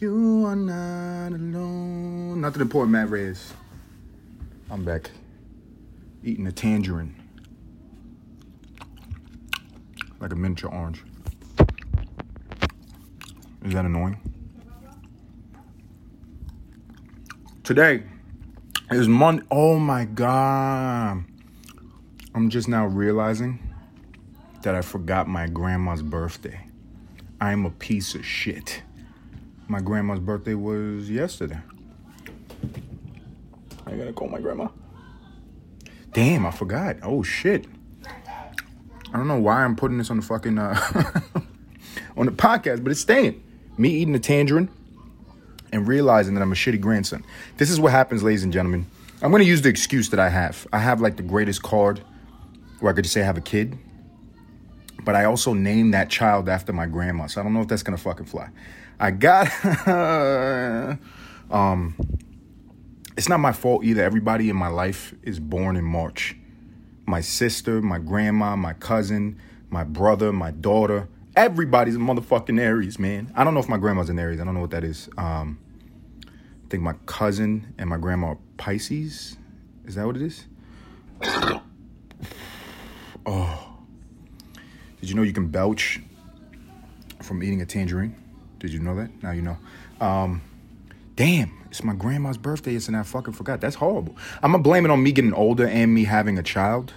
You are not alone. Nothing important, Matt Reyes. I'm back. Eating a tangerine. Like a miniature orange. Is that annoying? Today is Monday. Oh my God. I'm just now realizing that I forgot my grandma's birthday. I'm a piece of shit. My grandma's birthday was yesterday. I gotta call my grandma. Damn, I forgot. Oh shit. I don't know why I'm putting this on the fucking uh on the podcast, but it's staying. Me eating a tangerine and realizing that I'm a shitty grandson. This is what happens, ladies and gentlemen. I'm gonna use the excuse that I have. I have like the greatest card where I could just say I have a kid. But I also named that child after my grandma. So I don't know if that's gonna fucking fly. I got um it's not my fault either. Everybody in my life is born in March. My sister, my grandma, my cousin, my brother, my daughter. Everybody's a motherfucking Aries, man. I don't know if my grandma's an Aries. I don't know what that is. Um, I think my cousin and my grandma are Pisces. Is that what it is? oh. Did you know you can belch from eating a tangerine? Did you know that? Now you know. Um, damn, it's my grandma's birthday, and I fucking forgot. That's horrible. I'm gonna blame it on me getting older and me having a child,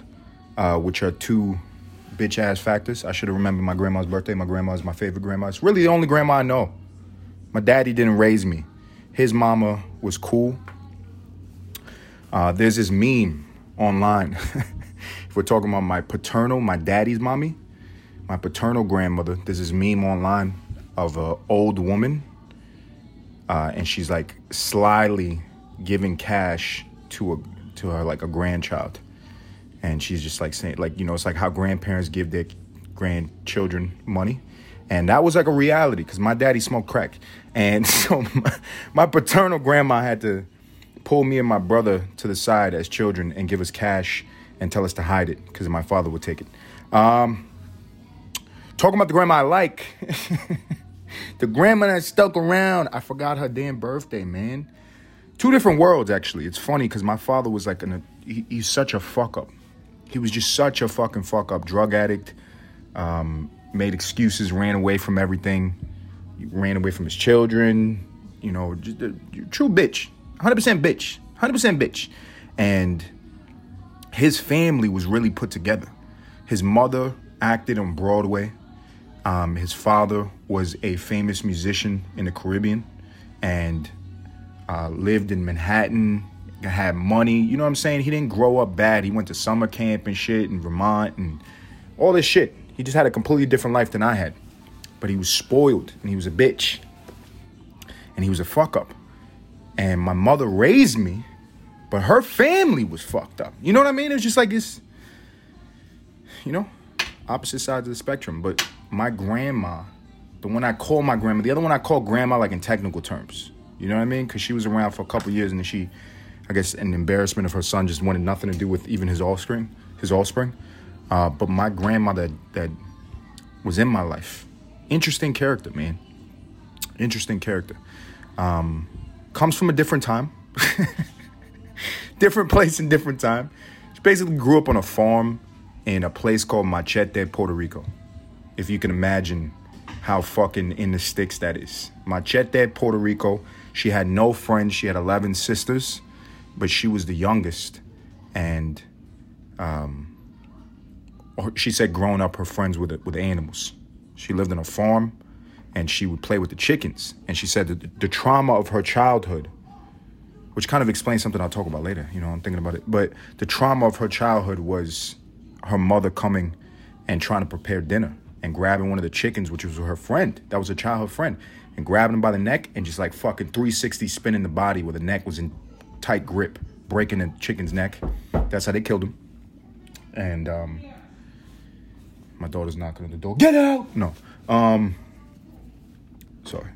uh, which are two bitch ass factors. I should have remembered my grandma's birthday. My grandma is my favorite grandma. It's really the only grandma I know. My daddy didn't raise me. His mama was cool. Uh, there's this meme online. if we're talking about my paternal, my daddy's mommy, my paternal grandmother, there's this meme online of an old woman, uh, and she's like slyly giving cash to a to her like a grandchild, and she's just like saying like you know it's like how grandparents give their grandchildren money, and that was like a reality because my daddy smoked crack, and so my, my paternal grandma had to pull me and my brother to the side as children and give us cash and tell us to hide it because my father would take it. Um, talking about the grandma I like, the grandma that stuck around, I forgot her damn birthday, man. Two different worlds, actually. It's funny because my father was like, an, he, he's such a fuck up. He was just such a fucking fuck up, drug addict, um, made excuses, ran away from everything, he ran away from his children, you know, just a, true bitch. 100% bitch. 100% bitch. And his family was really put together. His mother acted on Broadway. Um, his father was a famous musician in the Caribbean and uh, lived in Manhattan, had money. You know what I'm saying? He didn't grow up bad. He went to summer camp and shit in Vermont and all this shit. He just had a completely different life than I had. But he was spoiled and he was a bitch. And he was a fuck up and my mother raised me, but her family was fucked up. You know what I mean? It's just like it's, you know, opposite sides of the spectrum. But my grandma, the one I call my grandma, the other one I call grandma, like in technical terms. You know what I mean? Because she was around for a couple years, and she, I guess, an embarrassment of her son just wanted nothing to do with even his offspring, his offspring. Uh, but my grandma that that was in my life, interesting character, man. Interesting character. Um, comes from a different time, different place and different time. She basically grew up on a farm in a place called Machete, Puerto Rico. If you can imagine how fucking in the sticks that is. Machete, Puerto Rico. She had no friends. She had 11 sisters, but she was the youngest. And um, she said growing up, her friends with, with animals. She lived on a farm and she would play with the chickens. And she said that the, the trauma of her childhood, which kind of explains something I'll talk about later, you know, I'm thinking about it. But the trauma of her childhood was her mother coming and trying to prepare dinner and grabbing one of the chickens, which was her friend. That was a childhood friend. And grabbing him by the neck and just like fucking 360 spinning the body where the neck was in tight grip, breaking the chicken's neck. That's how they killed him. And um, my daughter's knocking on the door. Get out! No. Um, sorry.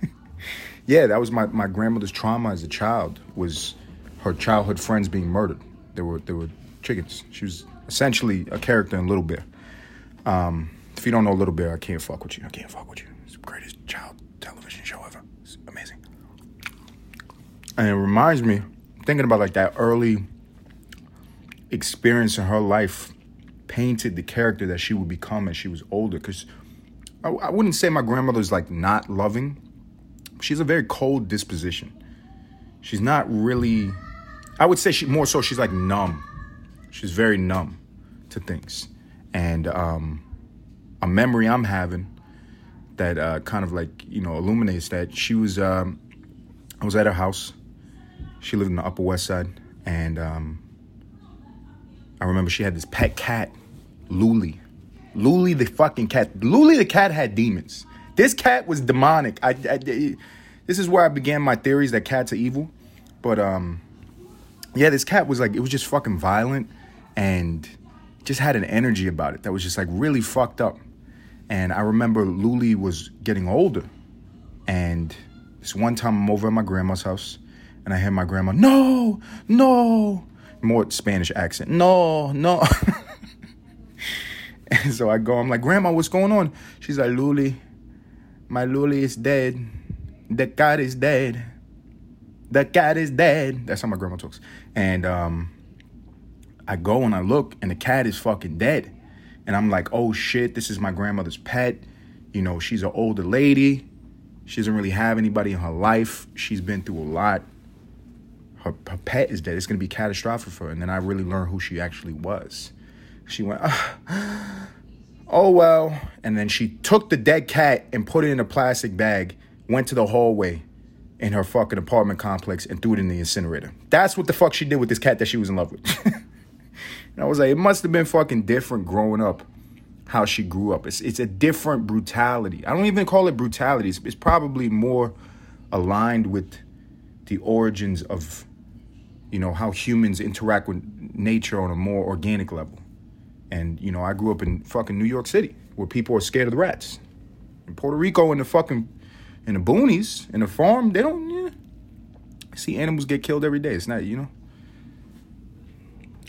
yeah, that was my, my grandmother's trauma as a child was her childhood friends being murdered. They were they were chickens. She was essentially a character in Little Bear. Um, if you don't know a Little Bear, I can't fuck with you. I can't fuck with you. It's the greatest child television show ever. It's amazing. And it reminds me, thinking about like that early experience in her life painted the character that she would become as she was older. Because I, I wouldn't say my grandmother's like not loving. She's a very cold disposition. She's not really. I would say she more so. She's like numb. She's very numb to things, and um, a memory I'm having that uh, kind of like you know illuminates that she was. Um, I was at her house. She lived in the Upper West Side, and um, I remember she had this pet cat, Luli. Luli the fucking cat. Luli the cat had demons. This cat was demonic. I, I, this is where I began my theories that cats are evil. But um, yeah, this cat was like it was just fucking violent and just had an energy about it that was just like really fucked up. And I remember Luli was getting older, and this one time I'm over at my grandma's house, and I hear my grandma, no, no, more Spanish accent, no, no. and so I go, I'm like, Grandma, what's going on? She's like, Luli, my Luli is dead. The cat is dead. The cat is dead. That's how my grandma talks. And um, I go and I look, and the cat is fucking dead. And I'm like, oh shit, this is my grandmother's pet. You know, she's an older lady. She doesn't really have anybody in her life. She's been through a lot her, her pet is dead. It's going to be catastrophic for her. And then I really learned who she actually was. She went, oh, well. And then she took the dead cat and put it in a plastic bag, went to the hallway in her fucking apartment complex and threw it in the incinerator. That's what the fuck she did with this cat that she was in love with. and I was like, it must have been fucking different growing up how she grew up. It's, it's a different brutality. I don't even call it brutality. It's, it's probably more aligned with the origins of you know, how humans interact with nature on a more organic level. And, you know, I grew up in fucking New York City where people are scared of the rats. In Puerto Rico, in the fucking, in the boonies, in the farm, they don't, yeah. See animals get killed every day. It's not, you know.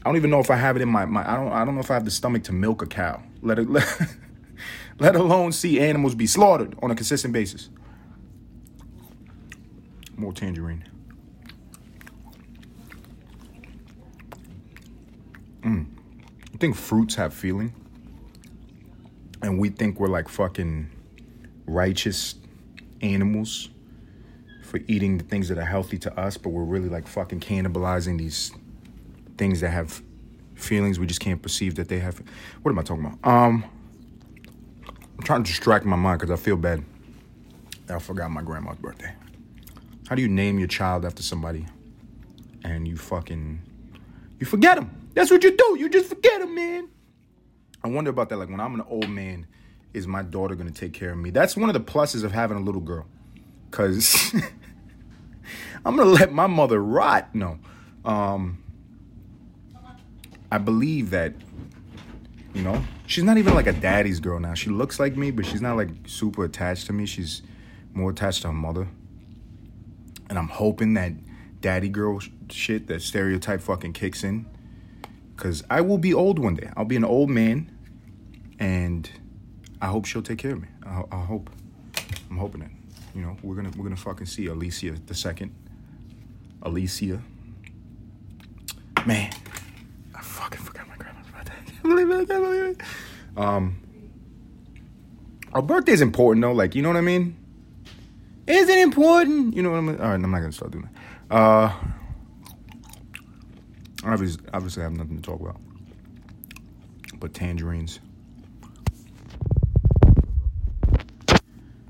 I don't even know if I have it in my, my I don't I don't know if I have the stomach to milk a cow. Let it let, let alone see animals be slaughtered on a consistent basis. More tangerine. Mm. I think fruits have feeling. And we think we're like fucking righteous animals for eating the things that are healthy to us, but we're really like fucking cannibalizing these things that have feelings we just can't perceive that they have. What am I talking about? Um, I'm trying to distract my mind because I feel bad that I forgot my grandma's birthday. How do you name your child after somebody and you fucking you forget them? That's what you do. You just forget them, man. I wonder about that. Like when I'm an old man, is my daughter gonna take care of me? That's one of the pluses of having a little girl. Cause I'm gonna let my mother rot. No. Um I believe that, you know, she's not even like a daddy's girl now. She looks like me, but she's not like super attached to me. She's more attached to her mother. And I'm hoping that daddy girl shit, that stereotype fucking kicks in because I will be old one day. I'll be an old man, and I hope she'll take care of me. I, I hope. I'm hoping it. You know, we're gonna we're gonna fucking see Alicia the second. Alicia. Man, I fucking forgot my grandma's birthday. I believe it. I can't believe it. Um, our birthday's important though. Like, you know what I mean? Is it important? You know what I mean? All right, I'm not gonna start doing that. Uh. Obviously, obviously, I have nothing to talk about. But tangerines.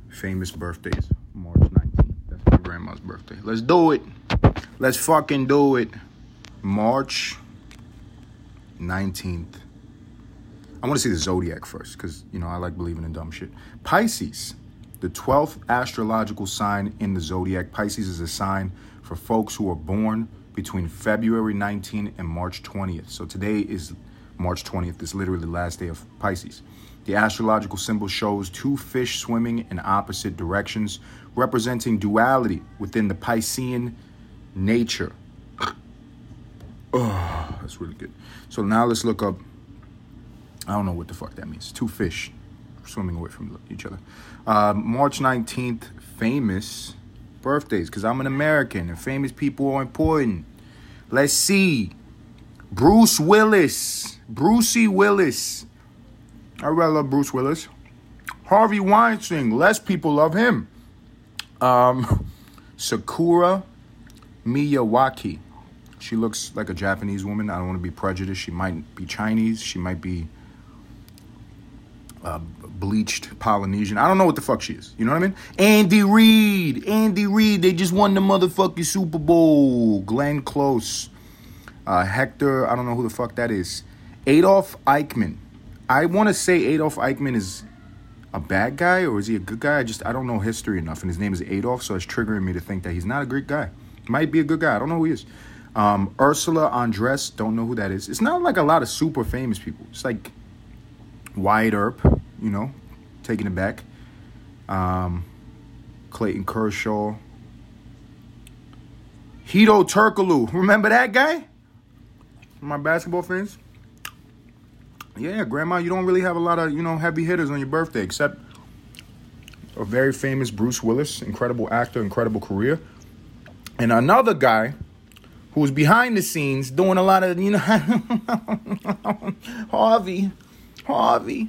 Famous birthdays, March 19th. That's my grandma's birthday. Let's do it. Let's fucking do it. March 19th. I want to see the zodiac first because, you know, I like believing in dumb shit. Pisces, the 12th astrological sign in the zodiac. Pisces is a sign for folks who are born between February 19th and March 20th. So today is March 20th. It's literally the last day of Pisces. The astrological symbol shows two fish swimming in opposite directions, representing duality within the Piscean nature. Oh, that's really good. So now let's look up. I don't know what the fuck that means. Two fish swimming away from each other. Uh, March 19th, famous birthdays because I'm an American and famous people are important. Let's see. Bruce Willis. Brucey Willis. I really love Bruce Willis. Harvey Weinstein. Less people love him. Um, Sakura Miyawaki. She looks like a Japanese woman. I don't want to be prejudiced. She might be Chinese. She might be uh, bleached Polynesian. I don't know what the fuck she is. You know what I mean? Andy Reid. Andy Reid. They just won the motherfucking Super Bowl. Glenn Close. Uh, Hector. I don't know who the fuck that is. Adolf Eichmann. I want to say Adolf Eichmann is a bad guy or is he a good guy? I just I don't know history enough, and his name is Adolf, so it's triggering me to think that he's not a great guy. Might be a good guy. I don't know who he is. Um, Ursula Andress, don't know who that is. It's not like a lot of super famous people. It's like Wyatt Earp, you know, taking it back. Um, Clayton Kershaw. Hedo Turkoglu. Remember that guy? My basketball fans? Yeah, Grandma, you don't really have a lot of, you know, heavy hitters on your birthday, except a very famous Bruce Willis, incredible actor, incredible career. And another guy who was behind the scenes doing a lot of, you know, Harvey, Harvey,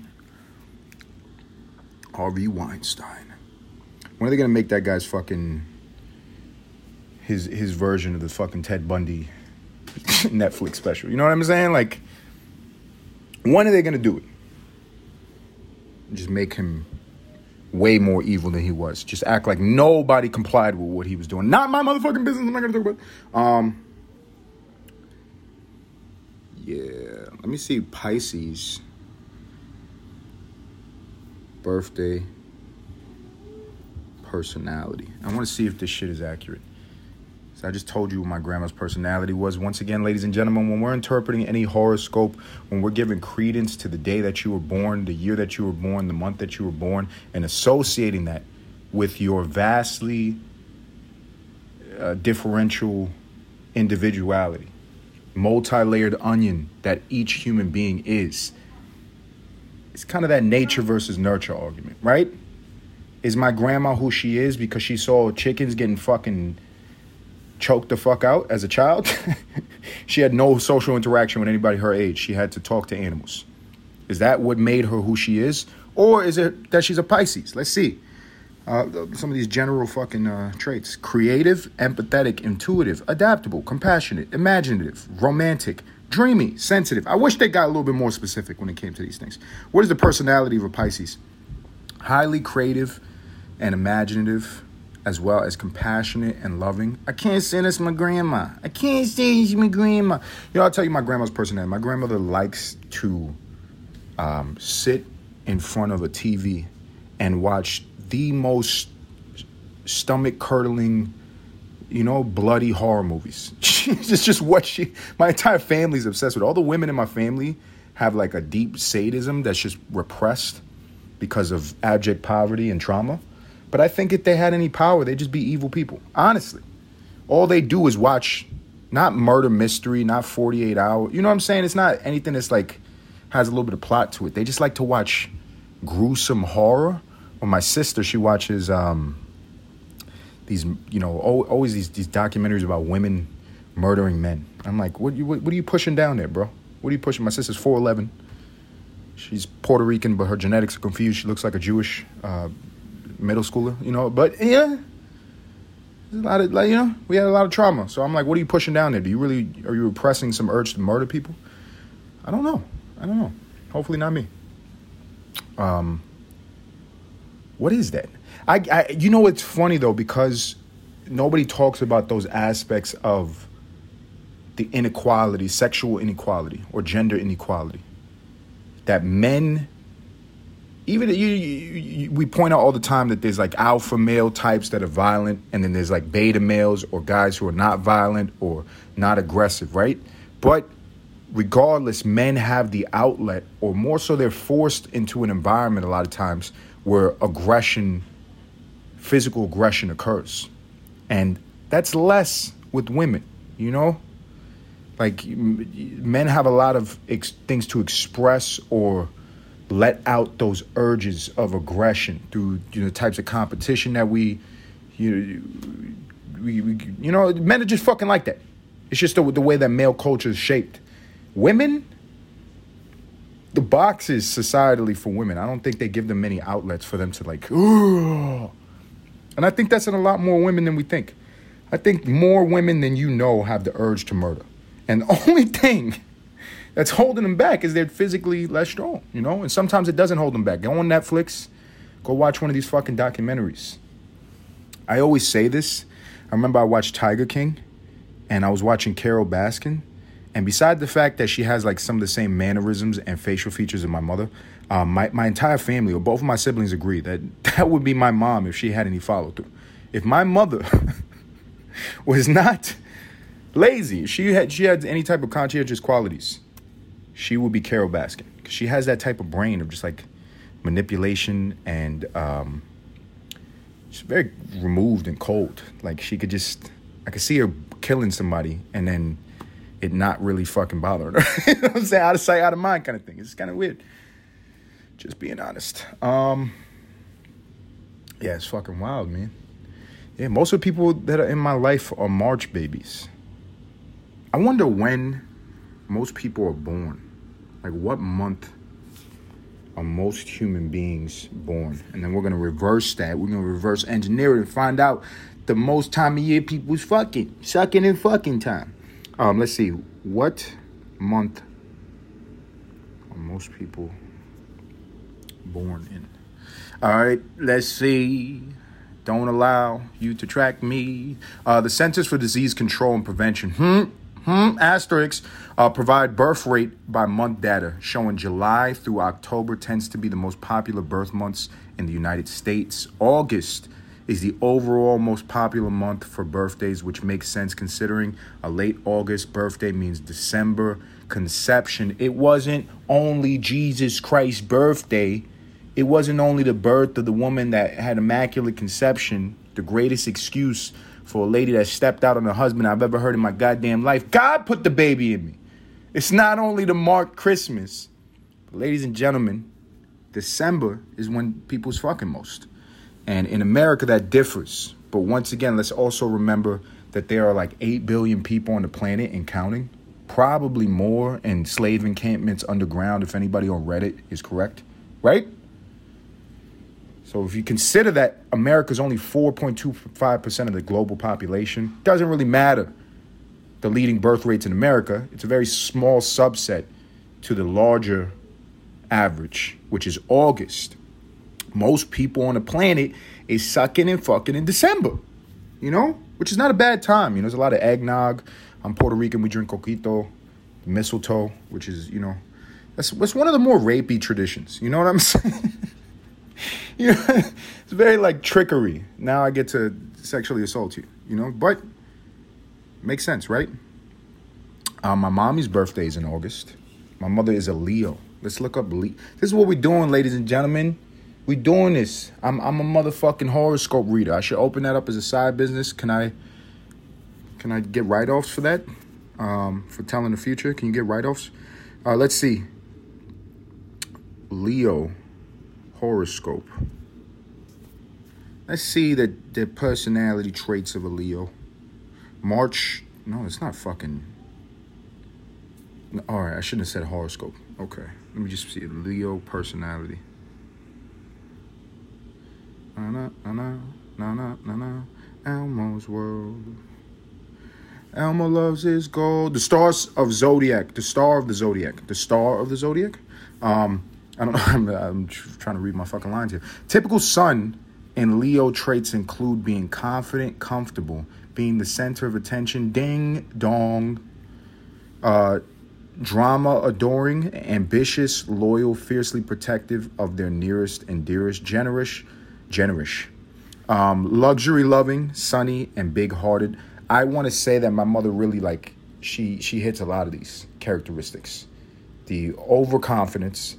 Harvey Weinstein. When are they gonna make that guy's fucking his his version of the fucking Ted Bundy Netflix special? You know what I'm saying? Like, when are they gonna do it? Just make him way more evil than he was. Just act like nobody complied with what he was doing. Not my motherfucking business. I'm not gonna talk about. It. Um. Yeah, let me see Pisces birthday personality. I want to see if this shit is accurate. So I just told you what my grandma's personality was. Once again, ladies and gentlemen, when we're interpreting any horoscope, when we're giving credence to the day that you were born, the year that you were born, the month that you were born, and associating that with your vastly uh, differential individuality, multi layered onion that each human being is, it's kind of that nature versus nurture argument, right? Is my grandma who she is because she saw chickens getting fucking choked the fuck out as a child. she had no social interaction with anybody her age. She had to talk to animals. Is that what made her who she is? Or is it that she's a Pisces? Let's see. Uh, some of these general fucking uh, traits creative, empathetic, intuitive, adaptable, compassionate, imaginative, romantic, dreamy, sensitive. I wish they got a little bit more specific when it came to these things. What is the personality of a Pisces? Highly creative and imaginative, as well as compassionate and loving. I can't say that's my grandma. I can't say it's my grandma. You know, I'll tell you my grandma's personality. My grandmother likes to um, sit in front of a TV and watch the most stomach curdling, you know, bloody horror movies. it's just what she, my entire family's obsessed with. All the women in my family have like a deep sadism that's just repressed because of abject poverty and trauma. But I think if they had any power, they'd just be evil people. Honestly. All they do is watch not murder mystery, not 48 hour. You know what I'm saying? It's not anything that's like has a little bit of plot to it. They just like to watch gruesome horror. Or my sister, she watches um, these, you know, always these these documentaries about women murdering men. I'm like, what, what, what are you pushing down there, bro? What are you pushing? My sister's 4'11. She's Puerto Rican, but her genetics are confused. She looks like a Jewish uh, middle schooler, you know. But yeah, a lot of like you know we had a lot of trauma. So I'm like, what are you pushing down there? Do you really are you repressing some urge to murder people? I don't know. I don't know. Hopefully not me. Um, what is that? I, I you know it's funny though because nobody talks about those aspects of the inequality, sexual inequality or gender inequality that men even you, you, we point out all the time that there's like alpha male types that are violent and then there's like beta males or guys who are not violent or not aggressive right but regardless men have the outlet or more so they're forced into an environment a lot of times where aggression physical aggression occurs and that's less with women you know like men have a lot of ex- things to express or let out those urges of aggression through you know, types of competition that we You, you, we, we, you know, men are just fucking like that. It's just the, the way that male culture is shaped. Women, the box is societally for women. I don't think they give them many outlets for them to like, and I think that's in a lot more women than we think. I think more women than you know have the urge to murder. And the only thing that's holding them back is they're physically less strong, you know? And sometimes it doesn't hold them back. Go on Netflix, go watch one of these fucking documentaries. I always say this. I remember I watched Tiger King and I was watching Carole Baskin. And beside the fact that she has like some of the same mannerisms and facial features of my mother, um, my, my entire family or both of my siblings agree that that would be my mom if she had any follow through. If my mother was not lazy, she had she had any type of conscientious qualities, she would be Carole Baskin because she has that type of brain of just like manipulation and um, she's very removed and cold. Like she could just, I could see her killing somebody and then it not really fucking bothering her. you know what I'm saying? Out of sight, out of mind kind of thing. It's kind of weird. Just being honest. Um, yeah, it's fucking wild, man. Yeah, most of the people that are in my life are March babies. I wonder when most people are born. Like what month are most human beings born? And then we're gonna reverse that. We're gonna reverse engineer it and find out the most time of year people's fucking, sucking and fucking time. Um, let's see, what month are most people born in? All right, let's see. Don't allow you to track me. Uh, the Centers for Disease Control and Prevention, hmm, hmm, asterisk, uh, provide birth rate by month data showing July through October tends to be the most popular birth months in the United States. August is the overall most popular month for birthdays, which makes sense considering a late August birthday means December conception. It wasn't only Jesus Christ's birthday, it wasn't only the birth of the woman that had immaculate conception, the greatest excuse for a lady that stepped out on her husband I've ever heard in my goddamn life. God put the baby in me. It's not only to mark Christmas, but ladies and gentlemen, December is when people's fucking most. And in America, that differs. But once again, let's also remember that there are like 8 billion people on the planet and counting, probably more in slave encampments underground, if anybody on Reddit is correct, right? So if you consider that America's only 4.25% of the global population, doesn't really matter the leading birth rates in America. It's a very small subset to the larger average, which is August most people on the planet is sucking and fucking in December, you know, which is not a bad time. You know, there's a lot of eggnog. I'm Puerto Rican. We drink coquito, mistletoe, which is, you know, that's, that's one of the more rapey traditions. You know what I'm saying? you know, it's very like trickery. Now I get to sexually assault you, you know, but makes sense, right? Um, my mommy's birthday is in August. My mother is a Leo. Let's look up Leo. This is what we're doing, ladies and gentlemen. We doing this. I'm I'm a motherfucking horoscope reader. I should open that up as a side business. Can I can I get write-offs for that? Um, for telling the future? Can you get write-offs? Uh, let's see. Leo horoscope. Let's see the, the personality traits of a Leo. March. No, it's not fucking. All right, I shouldn't have said horoscope. Okay, let me just see Leo personality. Na na na na na na. Elmo's world. Elmo loves his gold. The stars of zodiac. The star of the zodiac. The star of the zodiac. Um, I don't know. I'm, I'm trying to read my fucking lines here. Typical sun and Leo traits include being confident, comfortable, being the center of attention, ding dong, uh, drama adoring, ambitious, loyal, fiercely protective of their nearest and dearest, generous generous, um, luxury loving, sunny, and big hearted. I want to say that my mother really like she she hits a lot of these characteristics. The overconfidence,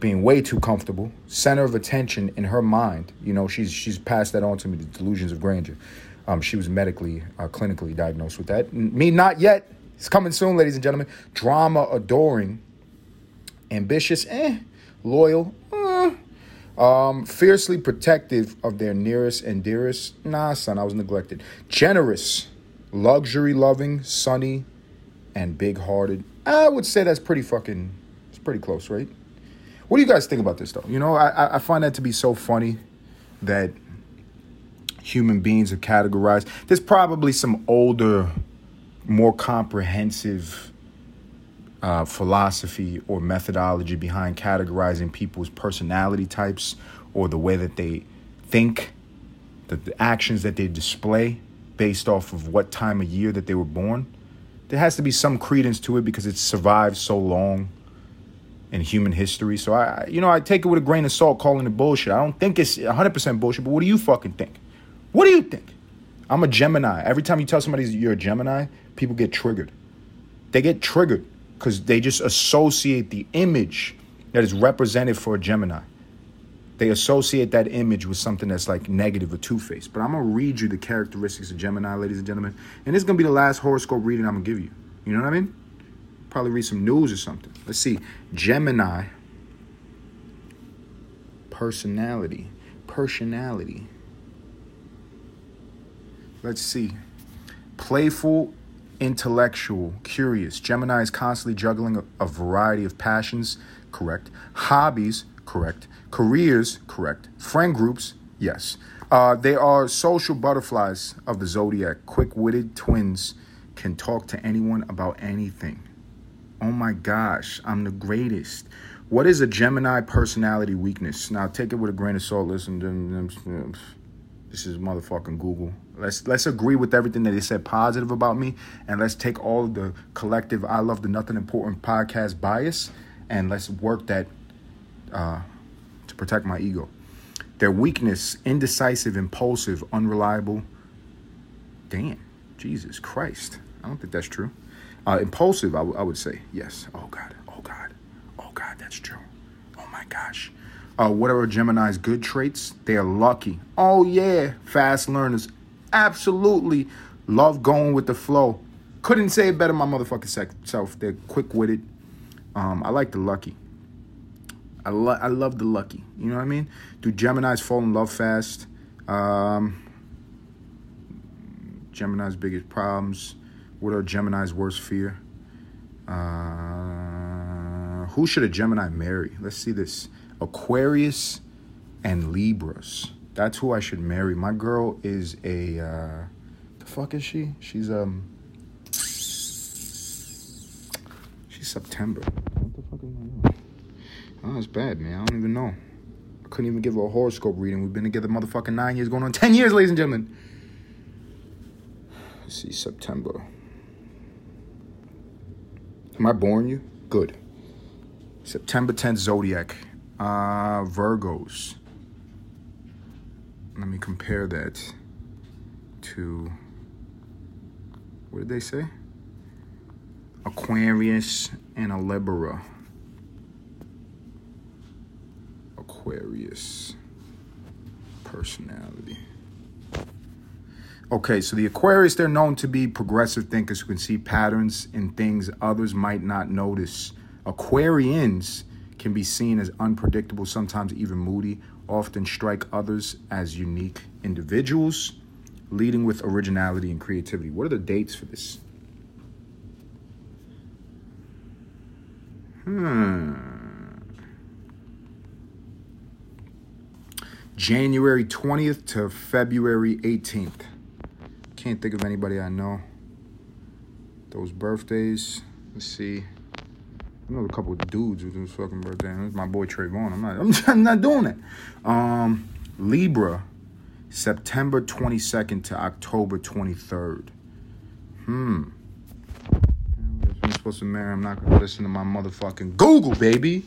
being way too comfortable, center of attention in her mind. You know, she's she's passed that on to me. The delusions of grandeur. Um, she was medically, uh, clinically diagnosed with that. Me, not yet. It's coming soon, ladies and gentlemen. Drama adoring, ambitious, eh, loyal, Um, fiercely protective of their nearest and dearest. Nah, son, I was neglected. Generous, luxury loving, sunny, and big hearted. I would say that's pretty fucking, it's pretty close, right? What do you guys think about this though? You know, I, I find that to be so funny that human beings are categorized. There's probably some older, more comprehensive uh, philosophy or methodology behind categorizing people's personality types or the way that they think, the, the actions that they display based off of what time of year that they were born. There has to be some credence to it because it's survived so long in human history. So I, you know, I take it with a grain of salt, calling it bullshit. I don't think it's 100% bullshit, but what do you fucking think? What do you think? I'm a Gemini. Every time you tell somebody you're a Gemini, people get triggered. They get triggered because they just associate the image that is represented for a Gemini. They associate that image with something that's like negative or two faced. But I'm gonna read you the characteristics of Gemini, ladies and gentlemen. And this is gonna be the last horoscope reading I'm gonna give you. You know what I mean? Probably read some news or something. Let's see. Gemini personality. Personality. Let's see. Playful, intellectual, curious. Gemini is constantly juggling a, a variety of passions. Correct. Hobbies. Correct. Careers. Correct. Friend groups. Yes. Uh, they are social butterflies of the zodiac. Quick witted twins can talk to anyone about anything. Oh my gosh, I'm the greatest. What is a Gemini personality weakness? Now take it with a grain of salt. Listen, this is motherfucking Google. Let's let's agree with everything that they said positive about me, and let's take all the collective "I love the nothing important" podcast bias, and let's work that uh, to protect my ego. Their weakness: indecisive, impulsive, unreliable. Damn, Jesus Christ! I don't think that's true. Uh, impulsive, I, w- I would say yes. Oh God, oh God, oh God, that's true. Oh my gosh. Uh, what are Gemini's good traits? They are lucky. Oh yeah, fast learners. Absolutely love going with the flow. Couldn't say it better my motherfucking self. They're quick witted. Um, I like the lucky. I, lo- I love the lucky. You know what I mean? Do Gemini's fall in love fast? Um, Gemini's biggest problems. What are Gemini's worst fear? Uh, who should a Gemini marry? Let's see this. Aquarius and Libras. That's who I should marry. My girl is a uh, the fuck is she? She's um she's September. What the fuck is my Oh, that's bad, man. I don't even know. I couldn't even give her a horoscope reading. We've been together motherfucking nine years, going on ten years, ladies and gentlemen. Let's see, September. Am I born you? Good. September 10th, Zodiac. Uh, Virgos. Let me compare that to. What did they say? Aquarius and a Libra. Aquarius personality. Okay, so the Aquarius, they're known to be progressive thinkers who can see patterns in things others might not notice. Aquarians can be seen as unpredictable, sometimes even moody, often strike others as unique individuals, leading with originality and creativity. What are the dates for this? Hmm. January 20th to February 18th. Can't think of anybody I know. Those birthdays. Let's see. I know a couple dudes with his fucking birthday. It's my boy Trayvon. I'm not. I'm, I'm not doing it. Um, Libra, September 22nd to October 23rd. Hmm. I'm supposed to marry. I'm not gonna listen to my motherfucking Google, baby.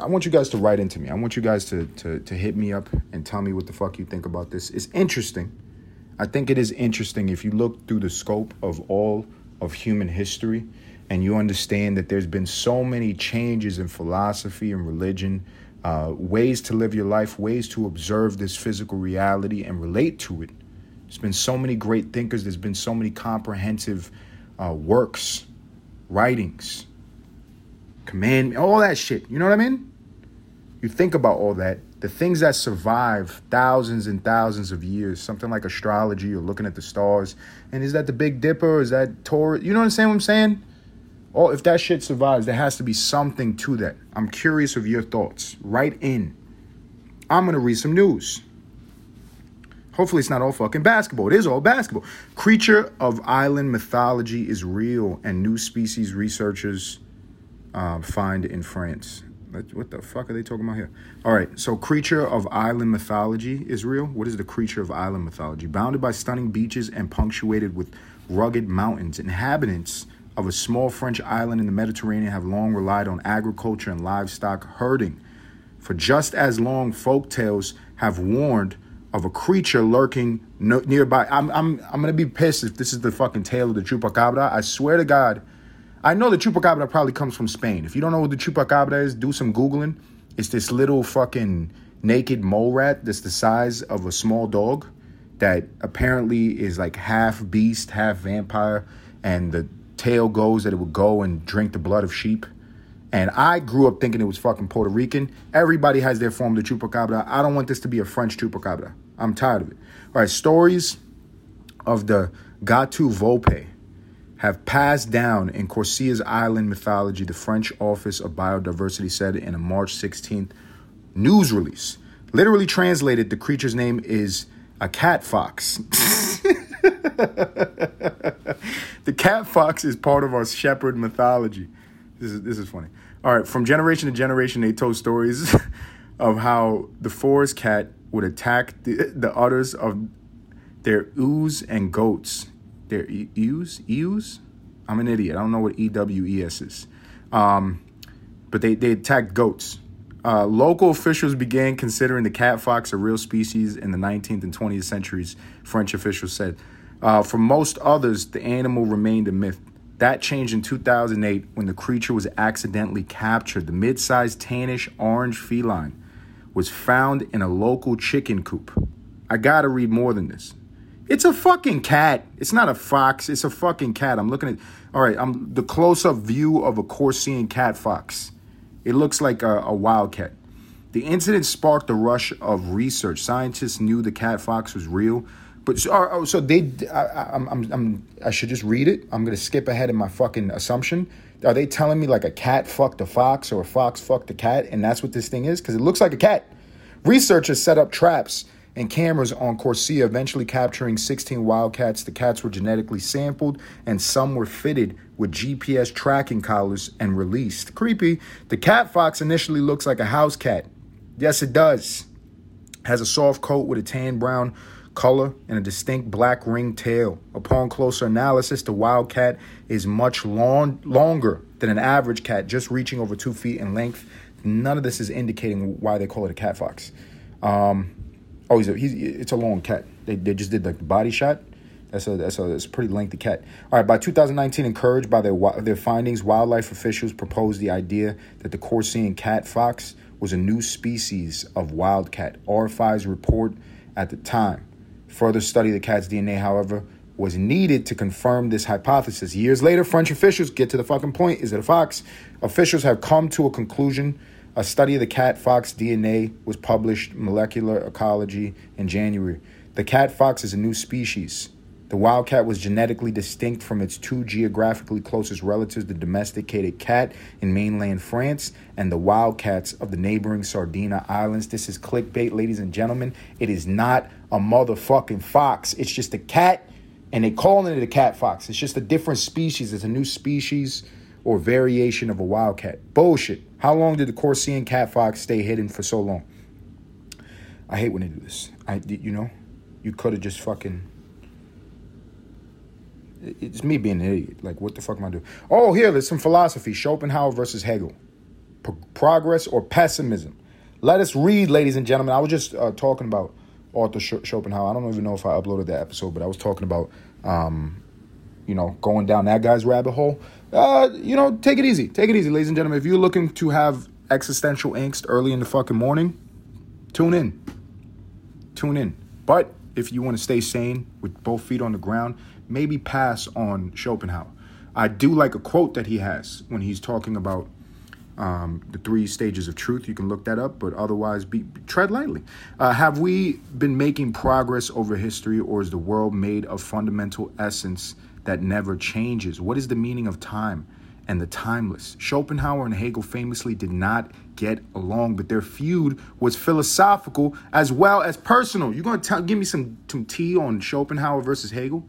I want you guys to write into me. I want you guys to, to to hit me up and tell me what the fuck you think about this. It's interesting. I think it is interesting if you look through the scope of all of human history and you understand that there's been so many changes in philosophy and religion, uh, ways to live your life, ways to observe this physical reality and relate to it. There's been so many great thinkers, there's been so many comprehensive uh, works, writings, command, all that shit. You know what I mean? you think about all that, the things that survive thousands and thousands of years, something like astrology or looking at the stars, and is that the Big Dipper? Is that Taurus? You know what I'm saying? Or if that shit survives, there has to be something to that. I'm curious of your thoughts. Write in. I'm gonna read some news. Hopefully, it's not all fucking basketball. It is all basketball. Creature of island mythology is real, and new species researchers uh, find in France. What the fuck are they talking about here? All right, so creature of island mythology is real. What is the creature of island mythology? Bounded by stunning beaches and punctuated with rugged mountains, inhabitants of a small French island in the Mediterranean have long relied on agriculture and livestock herding. For just as long, folk tales have warned of a creature lurking no, nearby. I'm, I'm, I'm gonna be pissed if this is the fucking tale of the chupacabra. I swear to God I know the chupacabra probably comes from Spain. If you don't know what the chupacabra is, do some Googling. It's this little fucking naked mole rat that's the size of a small dog that apparently is like half beast, half vampire. And the tale goes that it would go and drink the blood of sheep. And I grew up thinking it was fucking Puerto Rican. Everybody has their form of the chupacabra. I don't want this to be a French chupacabra. I'm tired of it. All right, stories of the Gato Volpe have passed down in Corsia's island mythology, the French Office of Biodiversity said in a March 16th news release. Literally translated, the creature's name is a cat fox. the cat fox is part of our shepherd mythology. This is, this is funny. All right, from generation to generation, they told stories of how the forest cat would attack the, the udders of their ewes and goats they're ewes, EWS? I'm an idiot. I don't know what EWES is. Um, but they, they attacked goats. Uh, local officials began considering the cat fox a real species in the 19th and 20th centuries, French officials said. Uh, for most others, the animal remained a myth. That changed in 2008 when the creature was accidentally captured. The mid sized tannish orange feline was found in a local chicken coop. I gotta read more than this. It's a fucking cat. It's not a fox. It's a fucking cat. I'm looking at. All right, I'm the close-up view of a Corsian cat fox. It looks like a, a wildcat. The incident sparked a rush of research. Scientists knew the cat fox was real, but so, uh, oh, so they. I, I'm, I'm, I should just read it. I'm gonna skip ahead in my fucking assumption. Are they telling me like a cat fucked a fox or a fox fucked a cat, and that's what this thing is? Because it looks like a cat. Researchers set up traps and cameras on Corsia, eventually capturing 16 wildcats. The cats were genetically sampled, and some were fitted with GPS tracking collars and released. Creepy. The cat fox initially looks like a house cat. Yes, it does. Has a soft coat with a tan brown color and a distinct black ringed tail. Upon closer analysis, the wildcat is much long, longer than an average cat, just reaching over two feet in length. None of this is indicating why they call it a cat fox. Um, Oh, he's a, he's it's a long cat. They, they just did like the body shot. That's a that's a, that's a pretty lengthy cat. All right, by 2019, encouraged by their their findings, wildlife officials proposed the idea that the Corsian cat fox was a new species of wildcat. R5's report at the time. Further study of the cat's DNA, however, was needed to confirm this hypothesis. Years later, French officials get to the fucking point: is it a fox? Officials have come to a conclusion a study of the cat fox DNA was published Molecular Ecology in January. The cat fox is a new species. The wildcat was genetically distinct from its two geographically closest relatives, the domesticated cat in mainland France and the wildcats of the neighboring Sardinia Islands. This is clickbait, ladies and gentlemen. It is not a motherfucking fox. It's just a cat, and they calling it a cat fox. It's just a different species. It's a new species or variation of a wildcat. Bullshit. How long did the Corsian cat fox stay hidden for so long? I hate when they do this. I, you know, you could have just fucking. It's me being an idiot. Like, what the fuck am I doing? Oh, here, there's some philosophy. Schopenhauer versus Hegel. Pro- progress or pessimism. Let us read, ladies and gentlemen. I was just uh, talking about Arthur Schopenhauer. I don't even know if I uploaded that episode, but I was talking about, um, you know, going down that guy's rabbit hole uh, you know, take it easy. Take it easy, ladies and gentlemen. If you're looking to have existential angst early in the fucking morning, tune in. Tune in. But if you want to stay sane with both feet on the ground, maybe pass on Schopenhauer. I do like a quote that he has when he's talking about Um, the three stages of truth. You can look that up, but otherwise, be, tread lightly. Uh, have we been making progress over history, or is the world made of fundamental essence that never changes? What is the meaning of time and the timeless? Schopenhauer and Hegel famously did not get along, but their feud was philosophical as well as personal. You gonna give me some some tea on Schopenhauer versus Hegel?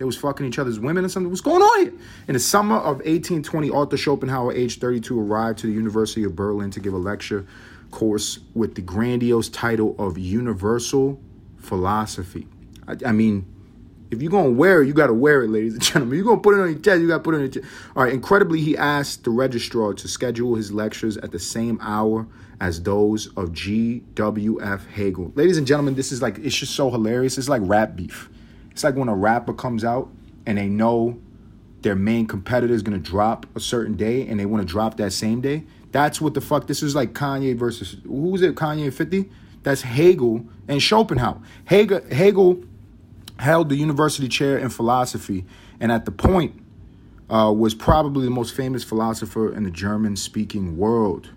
They was fucking each other's women or something. What's going on here? In the summer of 1820, Arthur Schopenhauer, age 32, arrived to the University of Berlin to give a lecture course with the grandiose title of Universal Philosophy. I, I mean, if you're gonna wear it, you gotta wear it, ladies and gentlemen. You're gonna put it on your chest, you gotta put it on your chest. All right, incredibly, he asked the registrar to schedule his lectures at the same hour as those of G.W.F. Hegel. Ladies and gentlemen, this is like, it's just so hilarious. It's like rap beef. It's like when a rapper comes out and they know their main competitor is to drop a certain day and they want to drop that same day. That's what the fuck this is like Kanye versus who's it? Kanye and 50? That's Hegel and Schopenhauer. Hegel, Hegel held the university chair in philosophy and at the point uh, was probably the most famous philosopher in the German speaking world.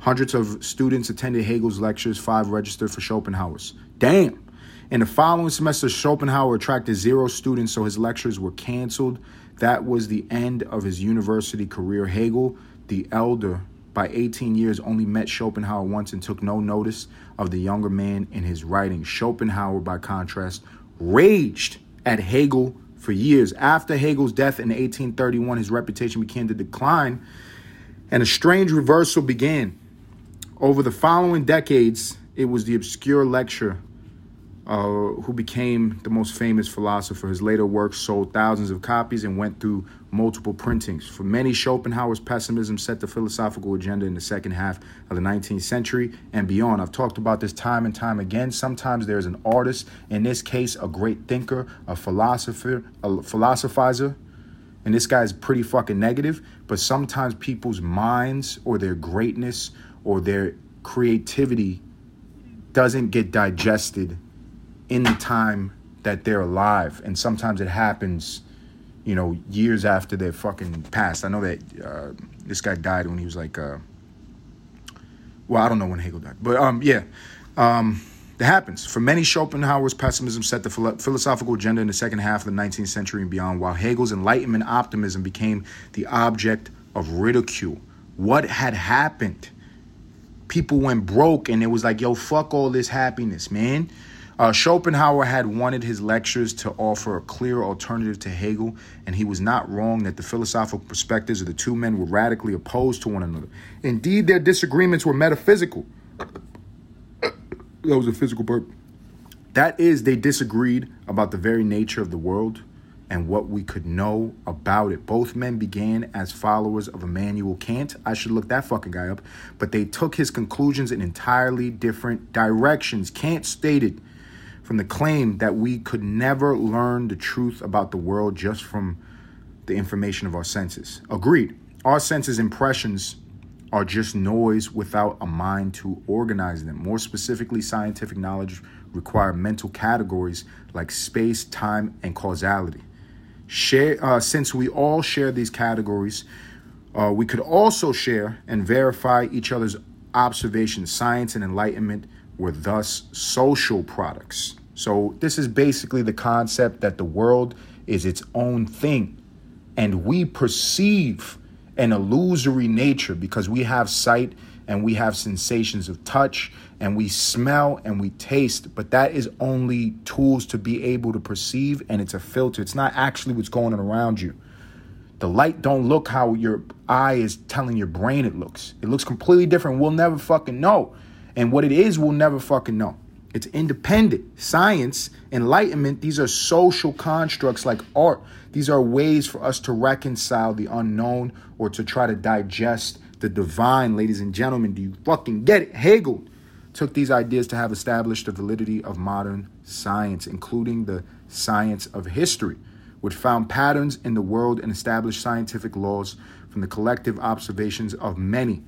Hundreds of students attended Hegel's lectures, five registered for Schopenhauer's. Damn. In the following semester, Schopenhauer attracted zero students, so his lectures were canceled. That was the end of his university career. Hegel, the elder, by 18 years, only met Schopenhauer once and took no notice of the younger man in his writings. Schopenhauer, by contrast, raged at Hegel for years. After Hegel's death in 1831, his reputation began to decline, and a strange reversal began. Over the following decades, it was the obscure lecture uh, who became the most famous philosopher. His later works sold thousands of copies and went through multiple printings. For many, Schopenhauer's pessimism set the philosophical agenda in the second half of the 19th century and beyond. I've talked about this time and time again. Sometimes there's an artist, in this case, a great thinker, a philosopher, a philosophizer. And this guy's pretty fucking negative, but sometimes people's minds or their greatness or their creativity doesn't get digested in the time that they're alive. And sometimes it happens, you know, years after they're fucking passed. I know that uh, this guy died when he was like, uh, well, I don't know when Hegel died, but um, yeah, um, that happens. For many, Schopenhauer's pessimism set the philosophical agenda in the second half of the 19th century and beyond, while Hegel's Enlightenment optimism became the object of ridicule. What had happened? People went broke, and it was like, yo, fuck all this happiness, man. Uh, Schopenhauer had wanted his lectures to offer a clear alternative to Hegel, and he was not wrong that the philosophical perspectives of the two men were radically opposed to one another. Indeed, their disagreements were metaphysical. that was a physical burp. That is, they disagreed about the very nature of the world and what we could know about it. Both men began as followers of Immanuel Kant. I should look that fucking guy up. But they took his conclusions in entirely different directions. Kant stated, from the claim that we could never learn the truth about the world just from the information of our senses. Agreed. Our senses' impressions are just noise without a mind to organize them. More specifically, scientific knowledge require mental categories like space, time, and causality. Share, uh, since we all share these categories, uh, we could also share and verify each other's observations. Science and enlightenment were thus social products. So, this is basically the concept that the world is its own thing. And we perceive an illusory nature because we have sight and we have sensations of touch and we smell and we taste, but that is only tools to be able to perceive and it's a filter. It's not actually what's going on around you. The light don't look how your eye is telling your brain it looks. It looks completely different. We'll never fucking know. And what it is, we'll never fucking know. It's independent. Science, enlightenment, these are social constructs like art. These are ways for us to reconcile the unknown or to try to digest the divine, ladies and gentlemen. Do you fucking get it? Hegel took these ideas to have established the validity of modern science, including the science of history, which found patterns in the world and established scientific laws from the collective observations of many.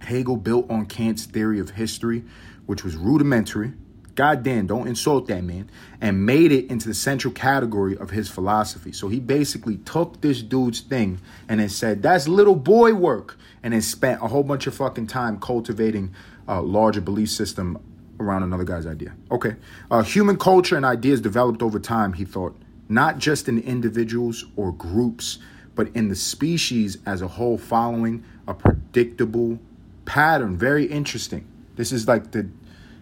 Hegel built on Kant's theory of history, which was rudimentary Goddamn, don't insult that man. And made it into the central category of his philosophy. So he basically took this dude's thing and then said, that's little boy work. And then spent a whole bunch of fucking time cultivating a larger belief system around another guy's idea. Okay. Uh, human culture and ideas developed over time, he thought, not just in individuals or groups, but in the species as a whole, following a predictable pattern. Very interesting. This is like the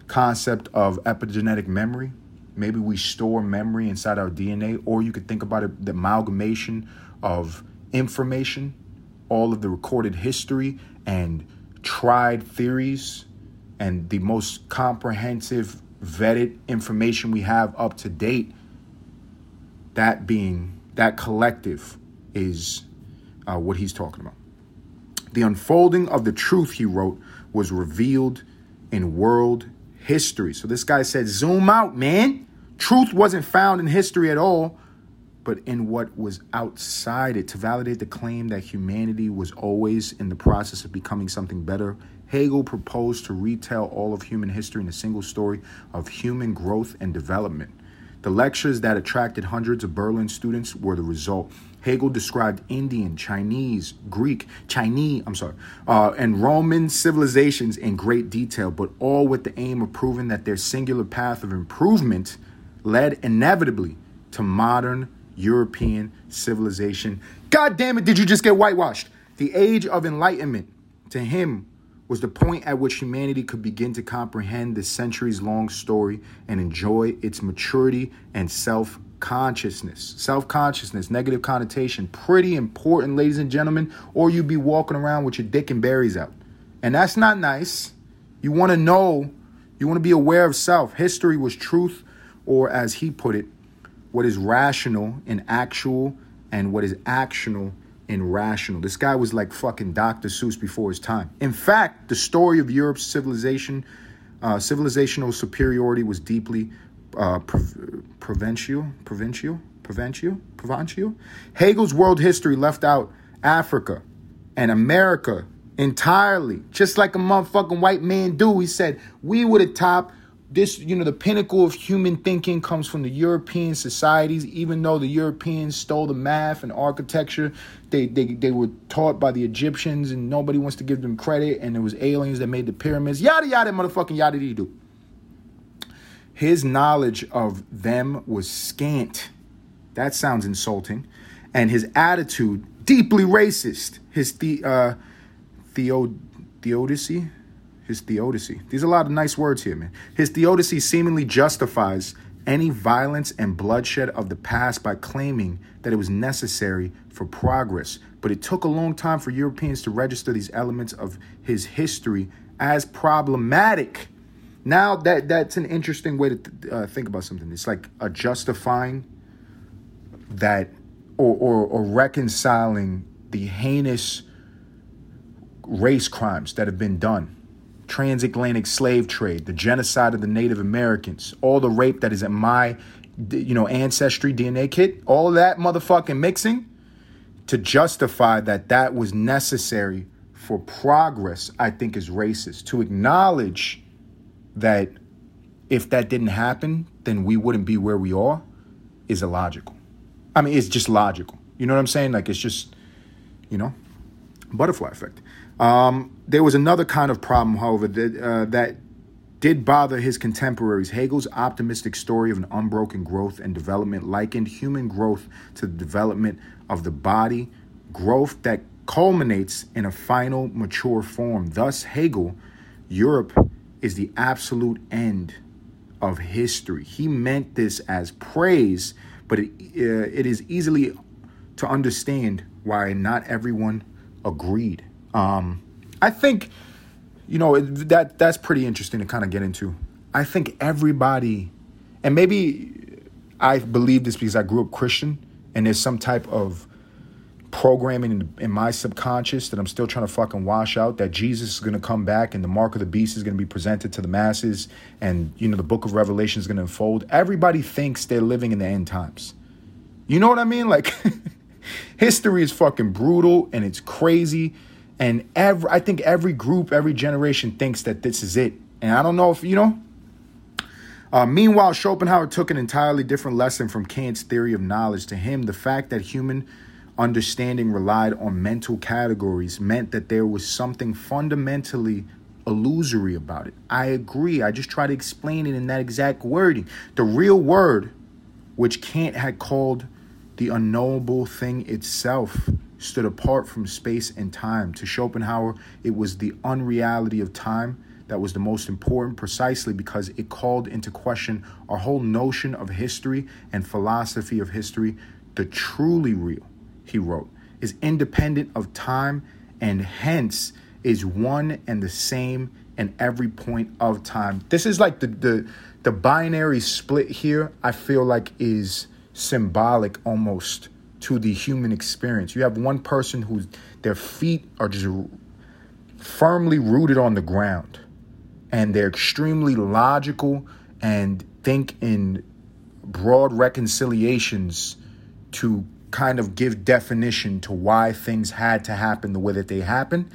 concept of epigenetic memory. Maybe we store memory inside our DNA, or you could think about it the amalgamation of information, all of the recorded history and tried theories, and the most comprehensive, vetted information we have up to date. That being, that collective is uh, what he's talking about. The unfolding of the truth, he wrote, was revealed in world history. So this guy said, zoom out, man. Truth wasn't found in history at all, but in what was outside it. To validate the claim that humanity was always in the process of becoming something better, Hegel proposed to retell all of human history in a single story of human growth and development. The lectures that attracted hundreds of Berlin students were the result. Hegel described Indian, Chinese, Greek, Chinese, I'm sorry, uh, and Roman civilizations in great detail, but all with the aim of proving that their singular path of improvement led inevitably to modern European civilization. God damn it, did you just get whitewashed? The age of enlightenment to him was the point at which humanity could begin to comprehend the centuries long story and enjoy its maturity and self consciousness. Self consciousness, negative connotation, pretty important, ladies and gentlemen, or you'd be walking around with your dick and berries out. And that's not nice. You want to know, you want to be aware of self. History was truth, or as he put it, what is rational and actual, and what is actional and rational. This guy was like fucking Dr. Seuss before his time. In fact, the story of Europe's civilization, uh, civilizational superiority was deeply uh, provincial, provincial, provincial, provincial. Hegel's world history left out Africa and America entirely, just like a motherfucking white man do. He said we were the top. This, you know, the pinnacle of human thinking comes from the European societies. Even though the Europeans stole the math and architecture, they they they were taught by the Egyptians, and nobody wants to give them credit. And it was aliens that made the pyramids. Yada yada, motherfucking yada dee do. His knowledge of them was scant. That sounds insulting. And his attitude, deeply racist. His the uh, theo, theodicy, his theodicy. These are a lot of nice words here, man. His theodicy seemingly justifies any violence and bloodshed of the past by claiming that it was necessary for progress. But it took a long time for Europeans to register these elements of his history as problematic. Now that that's an interesting way to uh, think about something. It's like a justifying that or, or, or reconciling the heinous race crimes that have been done transatlantic slave trade the genocide of the native americans all the rape that is in my you know ancestry dna kit all that motherfucking mixing to justify that that was necessary for progress i think is racist to acknowledge that if that didn't happen, then we wouldn't be where we are is illogical. I mean, it's just logical. You know what I'm saying? Like, it's just, you know, butterfly effect. Um, there was another kind of problem, however, that, uh, that did bother his contemporaries. Hegel's optimistic story of an unbroken growth and development likened human growth to the development of the body, growth that culminates in a final mature form. Thus, Hegel, Europe is the absolute end of history. He meant this as praise, but it, uh, it is easily to understand why not everyone agreed. Um, I think, you know, that that's pretty interesting to kind of get into. I think everybody, and maybe I believe this because I grew up Christian, and there's some type of programming in, in, my subconscious that I'm still trying to fucking wash out that Jesus is going to come back and the mark of the beast is going to be presented to the masses and you know the book of revelation is going to unfold. Everybody thinks they're living in the end times. You know what I mean? Like history is fucking brutal and it's crazy. And every I think every group every generation thinks that this is it. And I don't know if you know? Uh, meanwhile, Schopenhauer took an entirely different lesson from Kant's theory of knowledge. To him, the fact that human understanding relied on mental categories meant that there was something fundamentally illusory about it. I agree. I just try to explain it in that exact wording. The real word, which Kant had called the unknowable thing itself, stood apart from space and time. To Schopenhauer, it was the unreality of time that was the most important precisely because it called into question our whole notion of history and philosophy of history. The truly real, he wrote, is independent of time and hence is one and the same in every point of time. This is like the the the binary split here, I feel like is symbolic almost to the human experience. You have one person whose their feet are just firmly rooted on the ground and they're extremely logical and think in broad reconciliations to kind of give definition to why things had to happen the way that they happened,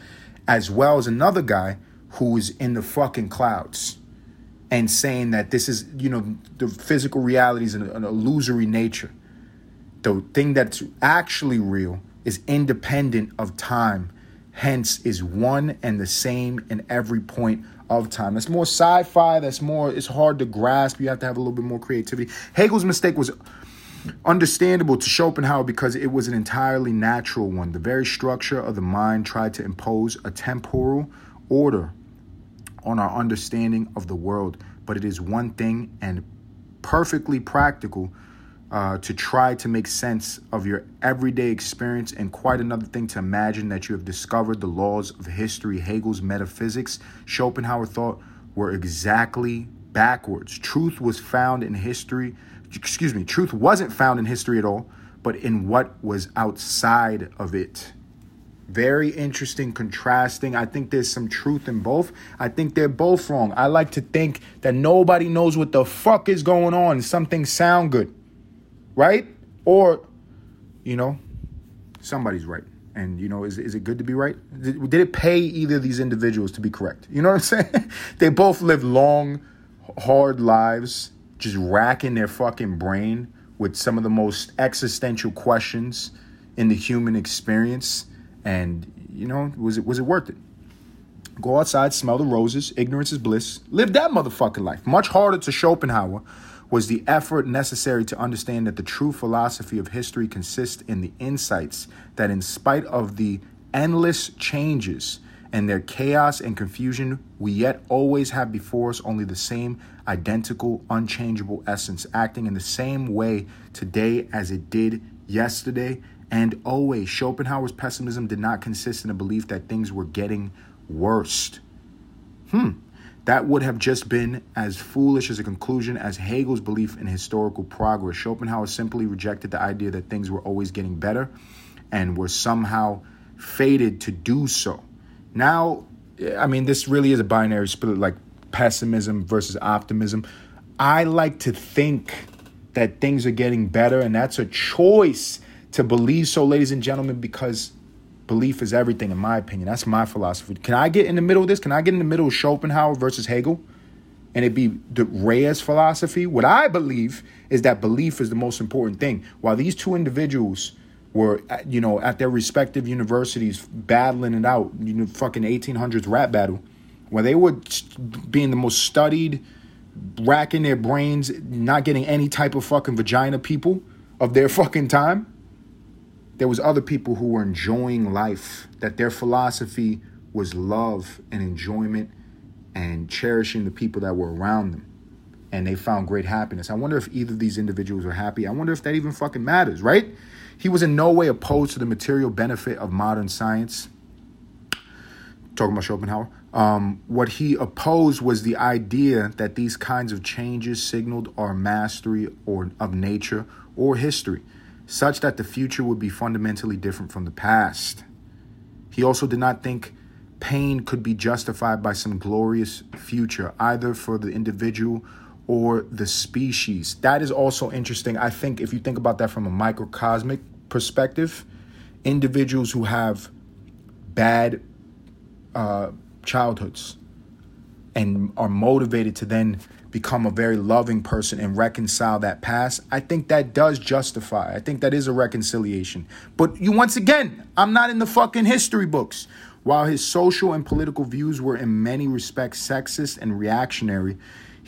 as well as another guy who's in the fucking clouds and saying that this is, you know, the physical reality is an, an illusory nature. The thing that's actually real is independent of time, hence is one and the same in every point of time. That's more sci-fi. That's more. It's hard to grasp. You have to have a little bit more creativity. Hegel's mistake was understandable to Schopenhauer because it was an entirely natural one. The very structure of the mind tried to impose a temporal order on our understanding of the world, but it is one thing and perfectly practical uh, to try to make sense of your everyday experience, and quite another thing to imagine that you have discovered the laws of history. Hegel's metaphysics, Schopenhauer thought, were exactly backwards. Truth was found in history, excuse me, truth wasn't found in history at all, but in what was outside of it. Very interesting, contrasting. I think there's some truth in both. I think they're both wrong. I like to think that nobody knows what the fuck is going on. Some things sound good right? Or, you know, somebody's right. And, you know, is, is it good to be right? Did, did it pay either of these individuals to be correct? You know what I'm saying? they both live long, hard lives, just racking their fucking brain with some of the most existential questions in the human experience. And, you know, was it was it worth it? Go outside, smell the roses, ignorance is bliss. Live that motherfucking life. Much harder to Schopenhauer was the effort necessary to understand that the true philosophy of history consists in the insights that, in spite of the endless changes and their chaos and confusion, we yet always have before us only the same identical, unchangeable essence, acting in the same way today as it did yesterday and always. Schopenhauer's pessimism did not consist in a belief that things were getting worse. Hmm. That would have just been as foolish as a conclusion as Hegel's belief in historical progress. Schopenhauer simply rejected the idea that things were always getting better and were somehow fated to do so. Now, I mean, this really is a binary split like pessimism versus optimism. I like to think that things are getting better, and that's a choice to believe so, ladies and gentlemen, because belief is everything, in my opinion. That's my philosophy. Can I get in the middle of this? Can I get in the middle of Schopenhauer versus Hegel? And it be the Reyes philosophy? What I believe is that belief is the most important thing. While these two individuals were, you know, at their respective universities battling it out, you know, fucking 1800s rap battle, where they were being the most studied, racking their brains, not getting any type of fucking vagina people of their fucking time. There was other people who were enjoying life that their philosophy was love and enjoyment and cherishing the people that were around them and they found great happiness. I wonder if either of these individuals were happy. I wonder if that even fucking matters right he was in no way opposed to the material benefit of modern science talking about schopenhauer um, what he opposed was the idea that these kinds of changes signaled our mastery or of nature or history such that the future would be fundamentally different from the past. He also did not think pain could be justified by some glorious future, either for the individual or the species. That is also interesting. I think if you think about that from a microcosmic perspective, individuals who have bad uh, childhoods and are motivated to then become a very loving person and reconcile that past, I think that does justify. I think that is a reconciliation. But you once again, I'm not in the fucking history books. While his social and political views were in many respects sexist and reactionary,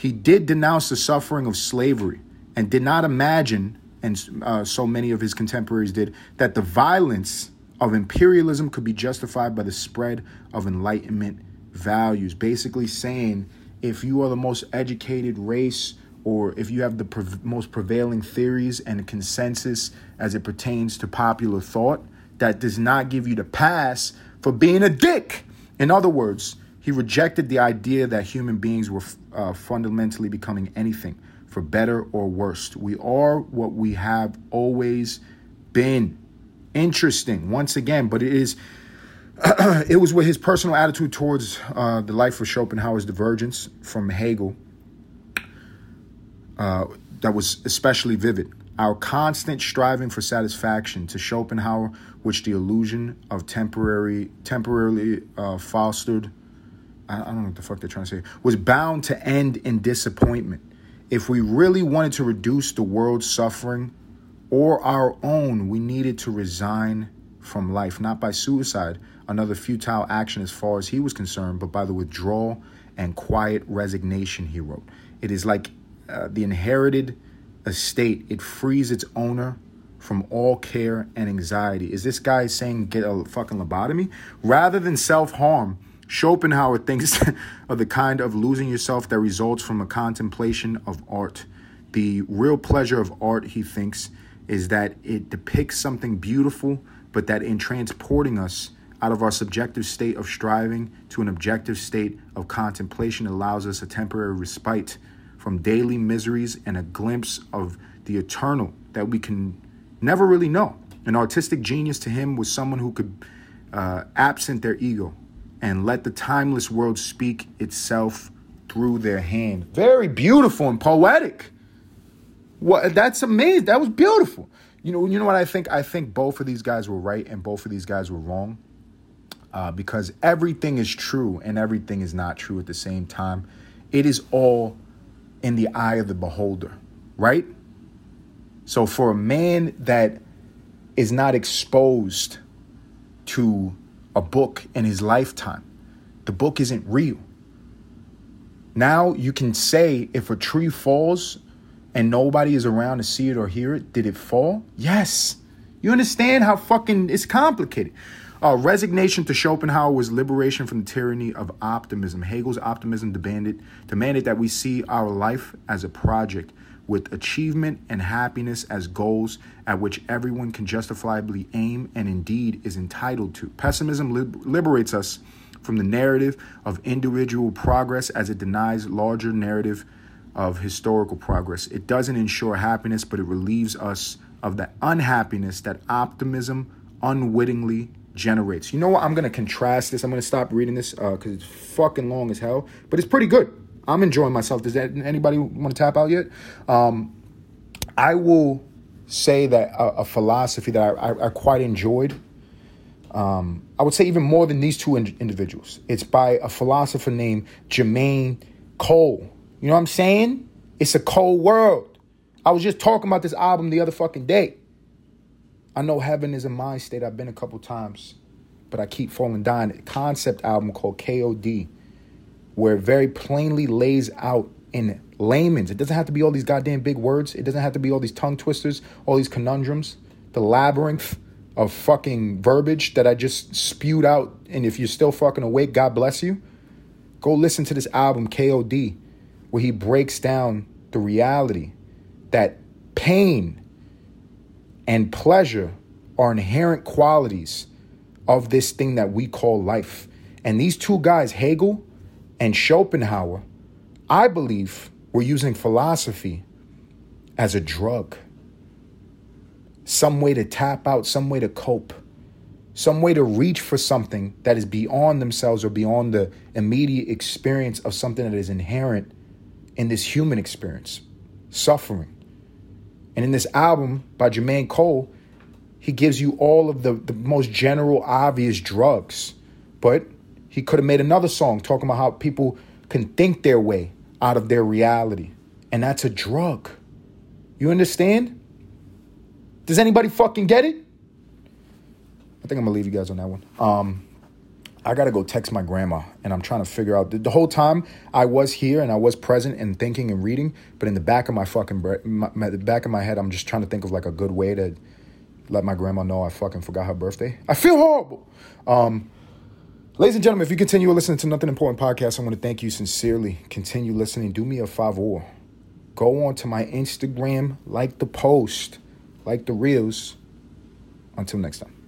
he did denounce the suffering of slavery and did not imagine, and uh, so many of his contemporaries did, that the violence of imperialism could be justified by the spread of Enlightenment values. Basically, saying if you are the most educated race or if you have the pre- most prevailing theories and consensus as it pertains to popular thought, that does not give you the pass for being a dick. In other words, he rejected the idea that human beings were uh, fundamentally becoming anything, for better or worse. We are what we have always been. Interesting, once again, but it is. it was with his personal attitude towards uh, the life of Schopenhauer's divergence from Hegel uh, that was especially vivid. Our constant striving for satisfaction to Schopenhauer, which the illusion of temporary, temporarily uh, fostered, I, don't know what the fuck they're trying to say, was bound to end in disappointment. If we really wanted to reduce the world's suffering or our own, we needed to resign from life, not by suicide, another futile action as far as he was concerned, but by the withdrawal and quiet resignation, he wrote. It is like uh, the inherited estate, it frees its owner from all care and anxiety. Is this guy saying get a fucking lobotomy? Rather than self harm, Schopenhauer thinks of the kind of losing yourself that results from a contemplation of art. The real pleasure of art, he thinks, is that it depicts something beautiful, but that in transporting us out of our subjective state of striving to an objective state of contemplation allows us a temporary respite from daily miseries and a glimpse of the eternal that we can never really know. An artistic genius to him was someone who could uh, absent their ego and let the timeless world speak itself through their hand. Very beautiful and poetic. What that's amazing. That was beautiful. You know, you know what I think? I think both of these guys were right and both of these guys were wrong. Uh, because everything is true and everything is not true at the same time. It is all in the eye of the beholder, right? So for a man that is not exposed to a book in his lifetime, the book isn't real. Now you can say if a tree falls and nobody is around to see it or hear it, did it fall? Yes. You understand how fucking it's complicated. Uh, resignation to Schopenhauer was liberation from the tyranny of optimism. Hegel's optimism demanded, demanded that we see our life as a project with achievement and happiness as goals at which everyone can justifiably aim and indeed is entitled to. Pessimism liberates us from the narrative of individual progress as it denies larger narrative of historical progress. It doesn't ensure happiness, but it relieves us of the unhappiness that optimism unwittingly generates. You know what? I'm gonna contrast this. I'm gonna stop reading this because uh, it's fucking long as hell, but it's pretty good. I'm enjoying myself. Does that, anybody want to tap out yet? Um, I will say that a, a philosophy that I, I, I quite enjoyed. Um, I would say even more than these two in- individuals. It's by a philosopher named Jermaine Cole. You know what I'm saying? It's a cold world. I was just talking about this album the other fucking day. I know heaven is a mind state. I've been a couple times, but I keep falling down. Concept album called KOD, where it very plainly lays out in layman's. It doesn't have to be all these goddamn big words. It doesn't have to be all these tongue twisters, all these conundrums, the labyrinth of fucking verbiage that I just spewed out. And if you're still fucking awake, God bless you. Go listen to this album, KOD, where he breaks down the reality that pain and pleasure are inherent qualities of this thing that we call life. And these two guys, Hegel and Schopenhauer, I believe were using philosophy as a drug. Some way to tap out, some way to cope, some way to reach for something that is beyond themselves or beyond the immediate experience of something that is inherent in this human experience suffering. And in this album by Jermaine Cole, he gives you all of the, the most general, obvious drugs. But he could have made another song talking about how people can think their way out of their reality. And that's a drug. You understand? Does anybody fucking get it? I think I'm gonna leave you guys on that one. Um, I gotta go text my grandma, and I'm trying to figure out the, whole time I was here and I was present and thinking and reading, but in the back of my fucking my, my, the back of my head, I'm just trying to think of like a good way to let my grandma know I fucking forgot her birthday. I feel horrible. Um, ladies and gentlemen, if you continue listening to Nothing Important podcast, I want to thank you sincerely. Continue listening. Do me a favor. Go on to my Instagram, like the post, like the reels. Until next time.